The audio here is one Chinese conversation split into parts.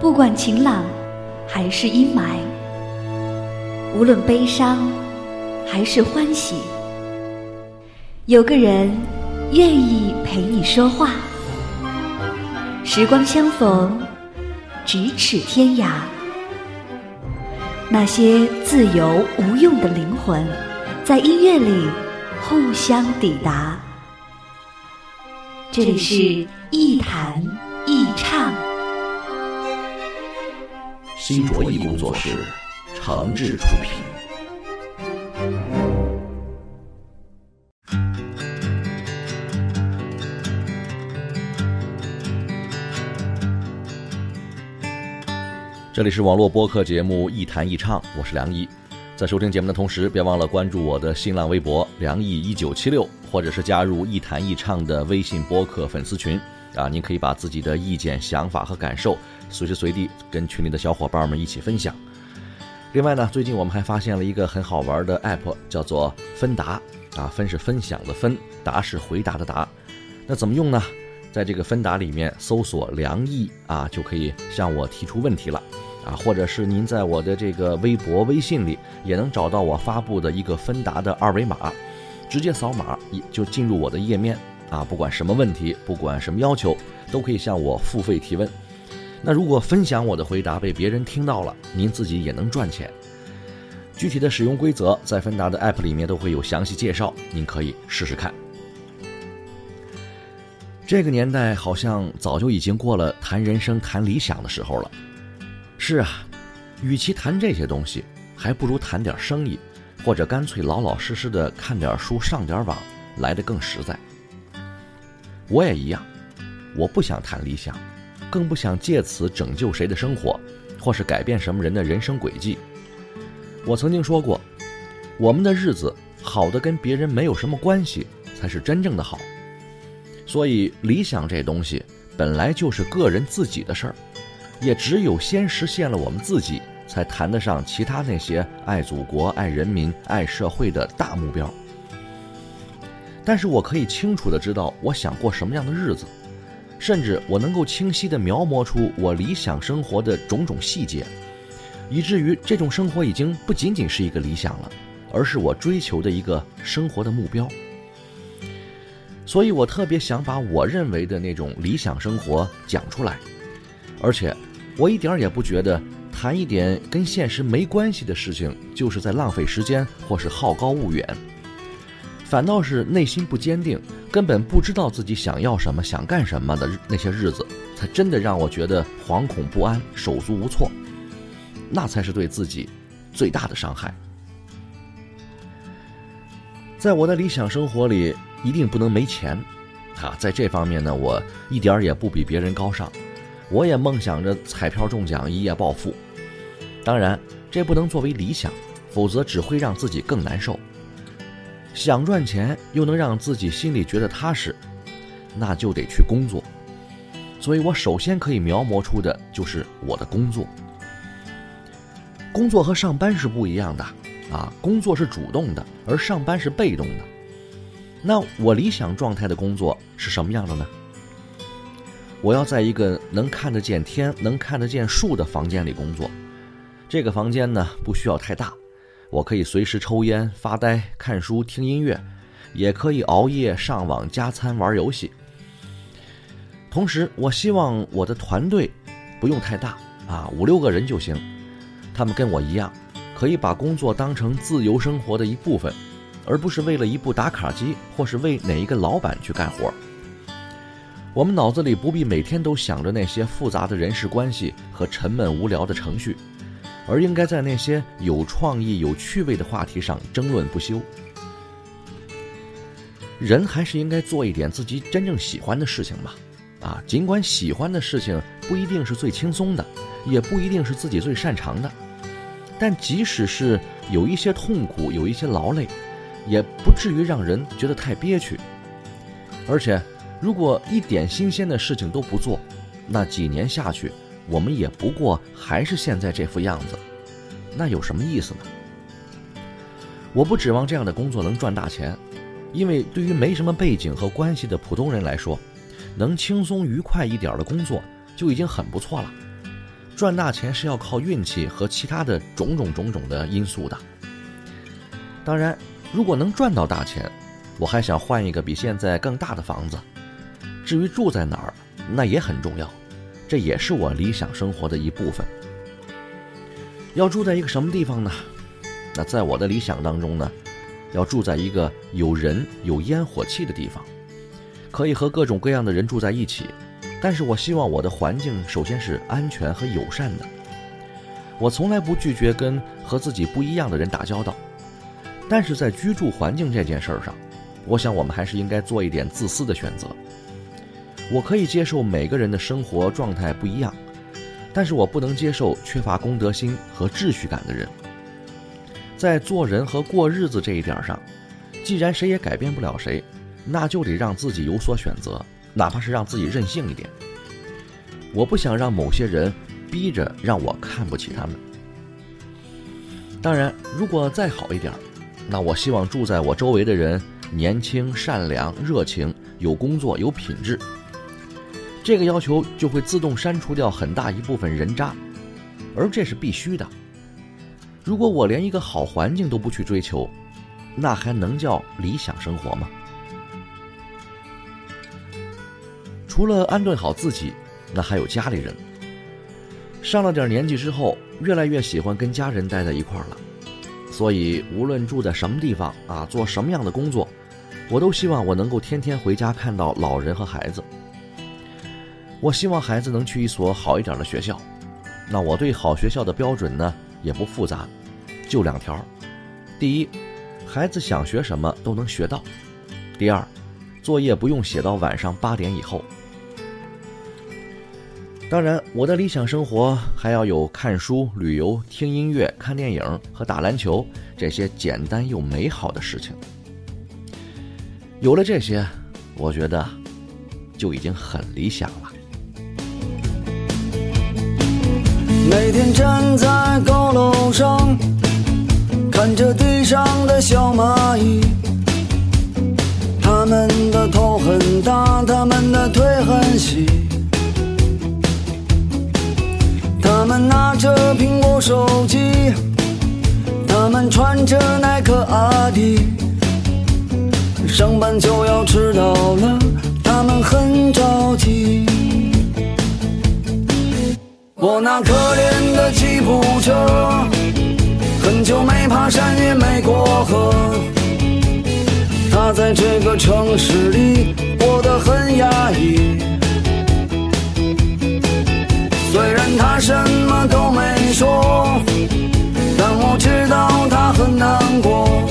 不管晴朗还是阴霾，无论悲伤还是欢喜，有个人愿意陪你说话。时光相逢，咫尺天涯。那些自由无用的灵魂，在音乐里互相抵达。这里是一弹一唱。新卓艺工作室，诚挚出品。这里是网络播客节目《一弹一唱》，我是梁毅。在收听节目的同时，别忘了关注我的新浪微博“梁毅一九七六”，或者是加入“一弹一唱”的微信播客粉丝群。啊，您可以把自己的意见、想法和感受随时随地跟群里的小伙伴们一起分享。另外呢，最近我们还发现了一个很好玩的 app，叫做分答。啊，分是分享的分，答是回答的答。那怎么用呢？在这个分答里面搜索“梁毅”啊，就可以向我提出问题了。啊，或者是您在我的这个微博、微信里也能找到我发布的一个分答的二维码，直接扫码就进入我的页面。啊，不管什么问题，不管什么要求，都可以向我付费提问。那如果分享我的回答被别人听到了，您自己也能赚钱。具体的使用规则在芬达的 App 里面都会有详细介绍，您可以试试看。这个年代好像早就已经过了谈人生、谈理想的时候了。是啊，与其谈这些东西，还不如谈点生意，或者干脆老老实实的看点书、上点网，来的更实在。我也一样，我不想谈理想，更不想借此拯救谁的生活，或是改变什么人的人生轨迹。我曾经说过，我们的日子好的跟别人没有什么关系，才是真正的好。所以，理想这东西本来就是个人自己的事儿，也只有先实现了我们自己，才谈得上其他那些爱祖国、爱人民、爱社会的大目标。但是我可以清楚的知道我想过什么样的日子，甚至我能够清晰的描摹出我理想生活的种种细节，以至于这种生活已经不仅仅是一个理想了，而是我追求的一个生活的目标。所以我特别想把我认为的那种理想生活讲出来，而且我一点儿也不觉得谈一点跟现实没关系的事情就是在浪费时间或是好高骛远。反倒是内心不坚定，根本不知道自己想要什么、想干什么的那些日子，才真的让我觉得惶恐不安、手足无措。那才是对自己最大的伤害。在我的理想生活里，一定不能没钱。啊，在这方面呢，我一点也不比别人高尚。我也梦想着彩票中奖，一夜暴富。当然，这不能作为理想，否则只会让自己更难受。想赚钱又能让自己心里觉得踏实，那就得去工作。所以我首先可以描摹出的就是我的工作。工作和上班是不一样的啊，工作是主动的，而上班是被动的。那我理想状态的工作是什么样的呢？我要在一个能看得见天、能看得见树的房间里工作。这个房间呢，不需要太大。我可以随时抽烟、发呆、看书、听音乐，也可以熬夜上网、加餐、玩游戏。同时，我希望我的团队不用太大啊，五六个人就行。他们跟我一样，可以把工作当成自由生活的一部分，而不是为了一部打卡机或是为哪一个老板去干活。我们脑子里不必每天都想着那些复杂的人事关系和沉闷无聊的程序。而应该在那些有创意、有趣味的话题上争论不休。人还是应该做一点自己真正喜欢的事情吧，啊，尽管喜欢的事情不一定是最轻松的，也不一定是自己最擅长的，但即使是有一些痛苦、有一些劳累，也不至于让人觉得太憋屈。而且，如果一点新鲜的事情都不做，那几年下去。我们也不过还是现在这副样子，那有什么意思呢？我不指望这样的工作能赚大钱，因为对于没什么背景和关系的普通人来说，能轻松愉快一点的工作就已经很不错了。赚大钱是要靠运气和其他的种种种种的因素的。当然，如果能赚到大钱，我还想换一个比现在更大的房子。至于住在哪儿，那也很重要，这也是我理想生活的一部分。要住在一个什么地方呢？那在我的理想当中呢，要住在一个有人有烟火气的地方，可以和各种各样的人住在一起。但是我希望我的环境首先是安全和友善的。我从来不拒绝跟和自己不一样的人打交道，但是在居住环境这件事儿上，我想我们还是应该做一点自私的选择。我可以接受每个人的生活状态不一样，但是我不能接受缺乏公德心和秩序感的人。在做人和过日子这一点上，既然谁也改变不了谁，那就得让自己有所选择，哪怕是让自己任性一点。我不想让某些人逼着让我看不起他们。当然，如果再好一点，那我希望住在我周围的人年轻、善良、热情、有工作、有品质。这个要求就会自动删除掉很大一部分人渣，而这是必须的。如果我连一个好环境都不去追求，那还能叫理想生活吗？除了安顿好自己，那还有家里人。上了点年纪之后，越来越喜欢跟家人待在一块儿了，所以无论住在什么地方啊，做什么样的工作，我都希望我能够天天回家看到老人和孩子。我希望孩子能去一所好一点的学校。那我对好学校的标准呢，也不复杂。就两条：第一，孩子想学什么都能学到；第二，作业不用写到晚上八点以后。当然，我的理想生活还要有看书、旅游、听音乐、看电影和打篮球这些简单又美好的事情。有了这些，我觉得就已经很理想了。每天站在高楼上。看着地上的小蚂蚁，它们的头很大，它们的腿很细，它们拿着苹果手机，它们穿着耐克阿迪，上班就要迟到了，它们很着急。我那可怜的吉普车。很久没爬山，也没过河。他在这个城市里过得很压抑。虽然他什么都没说，但我知道他很难过。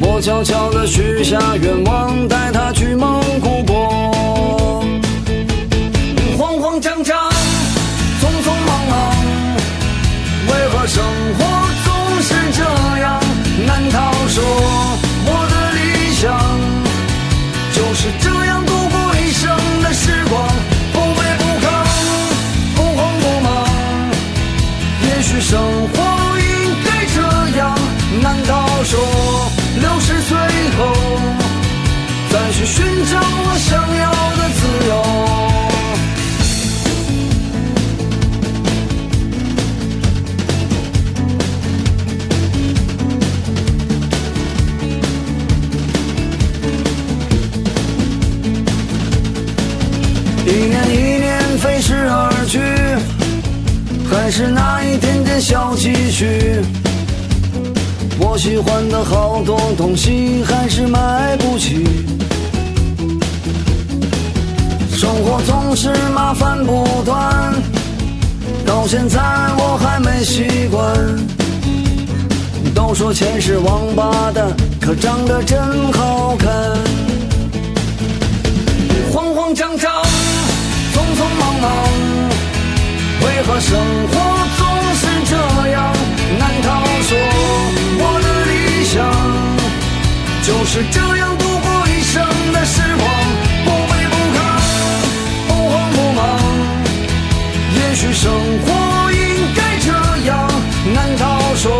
我悄悄地许下愿望，带他去蒙古国。生活应该这样，难道说六十岁后再去寻找欢的好多东西还是买不起。生活总是麻烦不断，到现在我还没习惯。都说钱是王八蛋，可长得真好看。慌慌张张，匆匆忙忙。为何生活是这样度过一生的时光？不卑不亢，不慌不忙。也许生活应该这样。难道说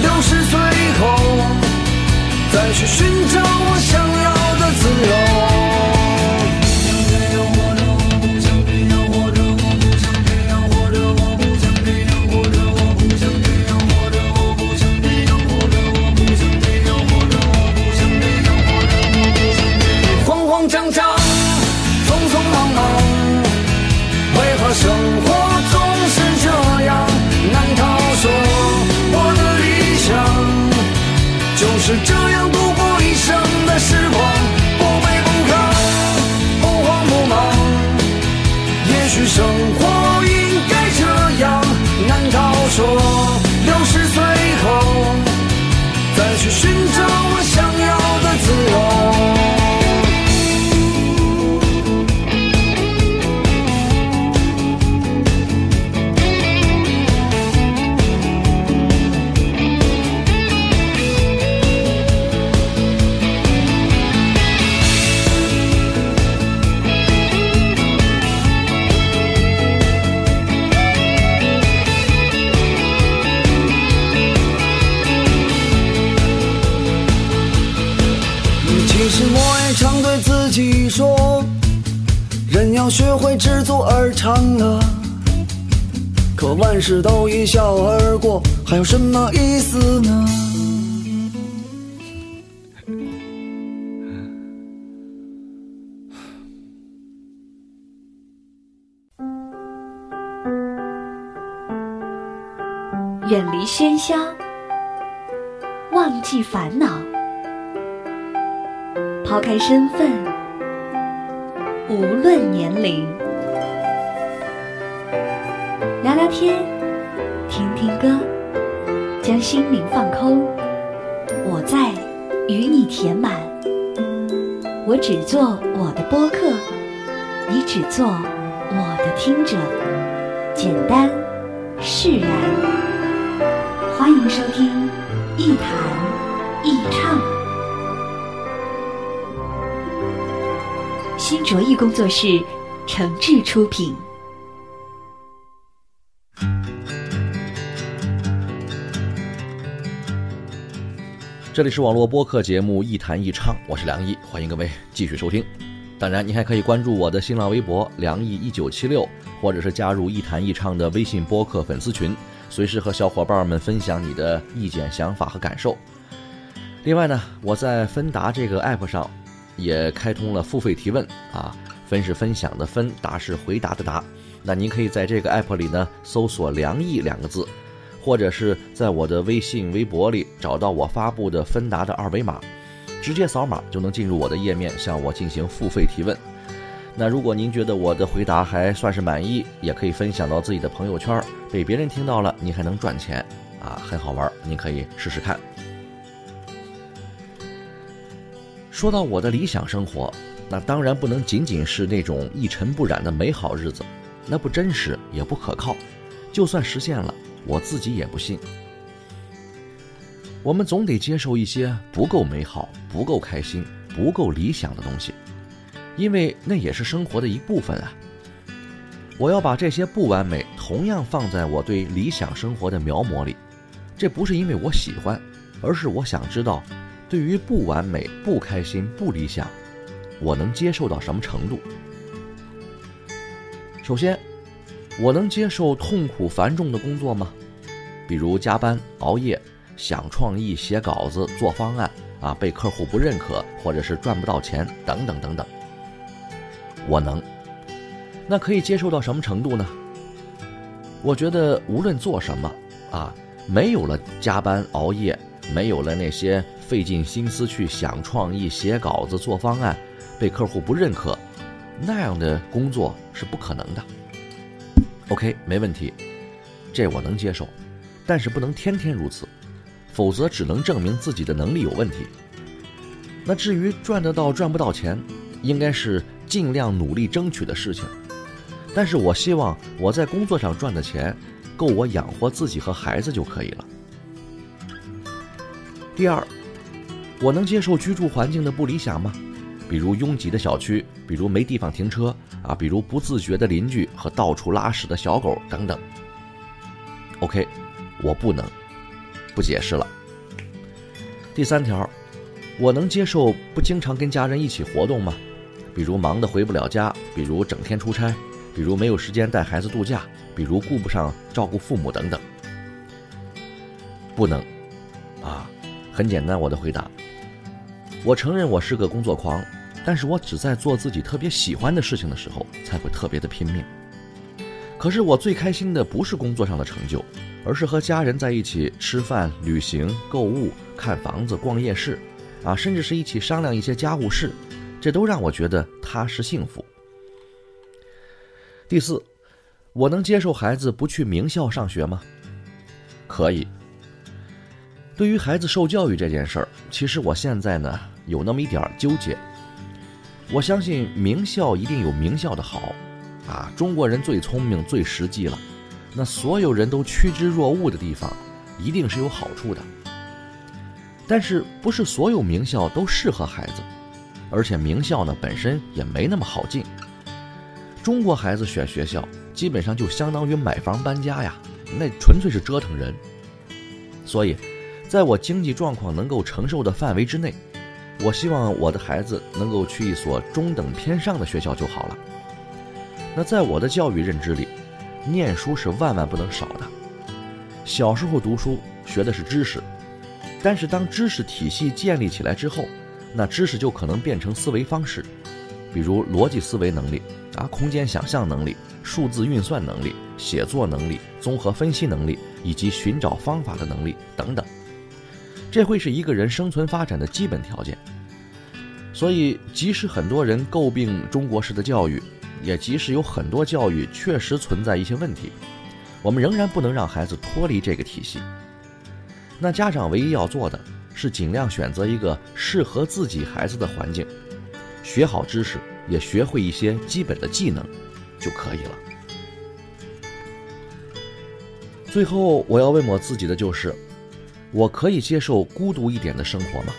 六十岁后再去寻找我事都一笑而过，还有什么意思呢？远离喧嚣，忘记烦恼，抛开身份，无论年龄，聊聊天，听听歌，将心灵放空。我在与你填满，我只做我的播客，你只做我的听者，简单释然。欢迎收听《一谈一唱》，新卓艺工作室诚挚出品。这里是网络播客节目《一谈一唱》，我是梁毅，欢迎各位继续收听。当然，你还可以关注我的新浪微博“梁毅一九七六”，或者是加入“一谈一唱”的微信播客粉丝群，随时和小伙伴们分享你的意见、想法和感受。另外呢，我在芬达这个 app 上也开通了付费提问啊，分是分享的分，答是回答的答。那您可以在这个 app 里呢搜索“梁毅”两个字。或者是在我的微信、微博里找到我发布的芬达的二维码，直接扫码就能进入我的页面，向我进行付费提问。那如果您觉得我的回答还算是满意，也可以分享到自己的朋友圈，被别人听到了，您还能赚钱啊，很好玩，您可以试试看。说到我的理想生活，那当然不能仅仅是那种一尘不染的美好日子，那不真实也不可靠，就算实现了。我自己也不信。我们总得接受一些不够美好、不够开心、不够理想的东西，因为那也是生活的一部分啊。我要把这些不完美同样放在我对理想生活的描摹里，这不是因为我喜欢，而是我想知道，对于不完美、不开心、不理想，我能接受到什么程度。首先。我能接受痛苦繁重的工作吗？比如加班熬夜、想创意、写稿子、做方案啊，被客户不认可，或者是赚不到钱等等等等。我能。那可以接受到什么程度呢？我觉得无论做什么啊，没有了加班熬夜，没有了那些费尽心思去想创意、写稿子、做方案，被客户不认可，那样的工作是不可能的。OK，没问题，这我能接受，但是不能天天如此，否则只能证明自己的能力有问题。那至于赚得到赚不到钱，应该是尽量努力争取的事情。但是我希望我在工作上赚的钱，够我养活自己和孩子就可以了。第二，我能接受居住环境的不理想吗？比如拥挤的小区，比如没地方停车啊，比如不自觉的邻居和到处拉屎的小狗等等。OK，我不能，不解释了。第三条，我能接受不经常跟家人一起活动吗？比如忙得回不了家，比如整天出差，比如没有时间带孩子度假，比如顾不上照顾父母等等。不能，啊，很简单，我的回答。我承认我是个工作狂，但是我只在做自己特别喜欢的事情的时候才会特别的拼命。可是我最开心的不是工作上的成就，而是和家人在一起吃饭、旅行、购物、看房子、逛夜市，啊，甚至是一起商量一些家务事，这都让我觉得踏实幸福。第四，我能接受孩子不去名校上学吗？可以。对于孩子受教育这件事儿，其实我现在呢有那么一点纠结。我相信名校一定有名校的好，啊，中国人最聪明最实际了，那所有人都趋之若鹜的地方，一定是有好处的。但是不是所有名校都适合孩子，而且名校呢本身也没那么好进。中国孩子选学校，基本上就相当于买房搬家呀，那纯粹是折腾人。所以。在我经济状况能够承受的范围之内，我希望我的孩子能够去一所中等偏上的学校就好了。那在我的教育认知里，念书是万万不能少的。小时候读书学的是知识，但是当知识体系建立起来之后，那知识就可能变成思维方式，比如逻辑思维能力啊、空间想象能力、数字运算能力、写作能力、综合分析能力以及寻找方法的能力等等。这会是一个人生存发展的基本条件，所以即使很多人诟病中国式的教育，也即使有很多教育确实存在一些问题，我们仍然不能让孩子脱离这个体系。那家长唯一要做的是尽量选择一个适合自己孩子的环境，学好知识，也学会一些基本的技能，就可以了。最后我要问我自己的就是。我可以接受孤独一点的生活吗？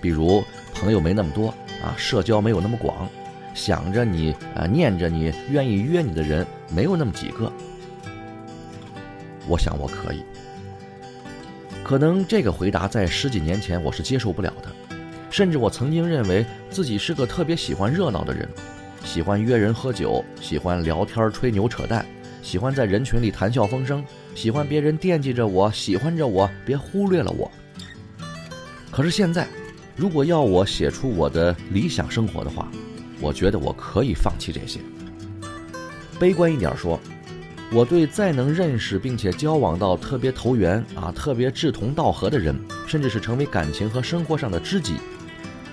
比如朋友没那么多啊，社交没有那么广，想着你啊，念着你，愿意约你的人没有那么几个。我想我可以。可能这个回答在十几年前我是接受不了的，甚至我曾经认为自己是个特别喜欢热闹的人，喜欢约人喝酒，喜欢聊天吹牛扯淡。喜欢在人群里谈笑风生，喜欢别人惦记着我，喜欢着我，别忽略了我。可是现在，如果要我写出我的理想生活的话，我觉得我可以放弃这些。悲观一点说，我对再能认识并且交往到特别投缘啊、特别志同道合的人，甚至是成为感情和生活上的知己，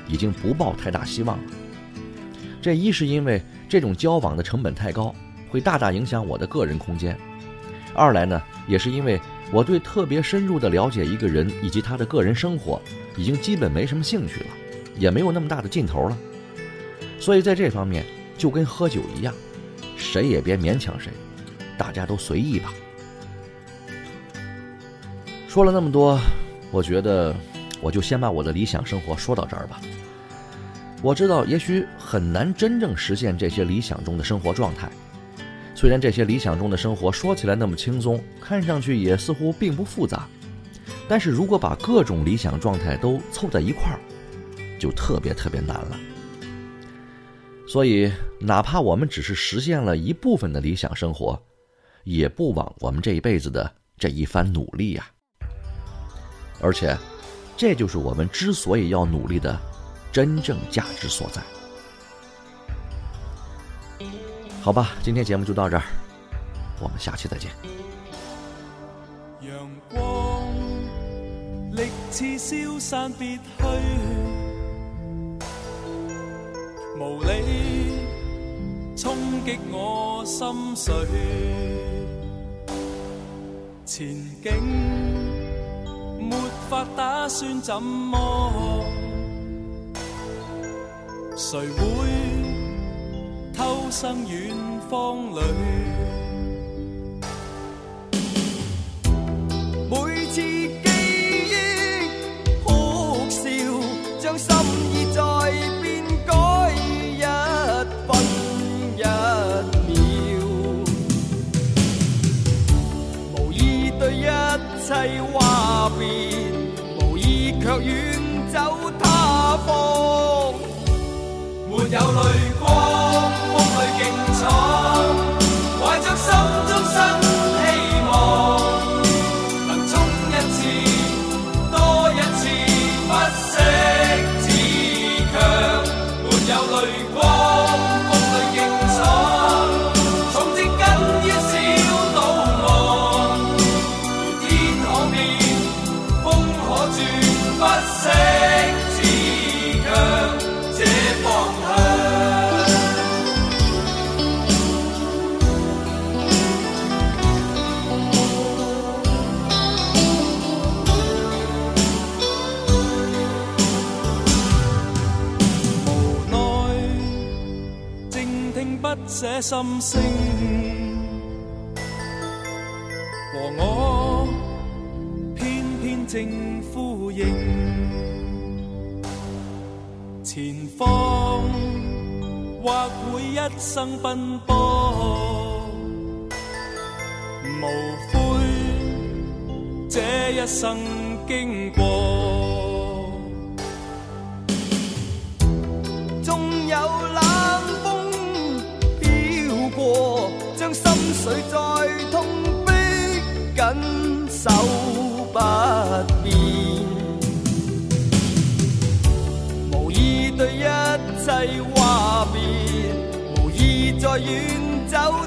已经不抱太大希望了。这一是因为这种交往的成本太高。会大大影响我的个人空间。二来呢，也是因为我对特别深入的了解一个人以及他的个人生活，已经基本没什么兴趣了，也没有那么大的劲头了。所以在这方面，就跟喝酒一样，谁也别勉强谁，大家都随意吧。说了那么多，我觉得我就先把我的理想生活说到这儿吧。我知道，也许很难真正实现这些理想中的生活状态。虽然这些理想中的生活说起来那么轻松，看上去也似乎并不复杂，但是如果把各种理想状态都凑在一块儿，就特别特别难了。所以，哪怕我们只是实现了一部分的理想生活，也不枉我们这一辈子的这一番努力呀。而且，这就是我们之所以要努力的真正价值所在。好吧，今天节目就到这儿，我们下期再见。阳光历次消散别去，无理冲击我心碎，前景没法打算怎么，谁会？偷生远方里，每次记忆哭笑，将心意再变改一分一秒，无意对一切话别，无意却远走他方，没有心声，和我偏偏正呼应。前方或会一生奔波，无悔这一生经过。纵有冷走不变。无意对一切话别，无意再远走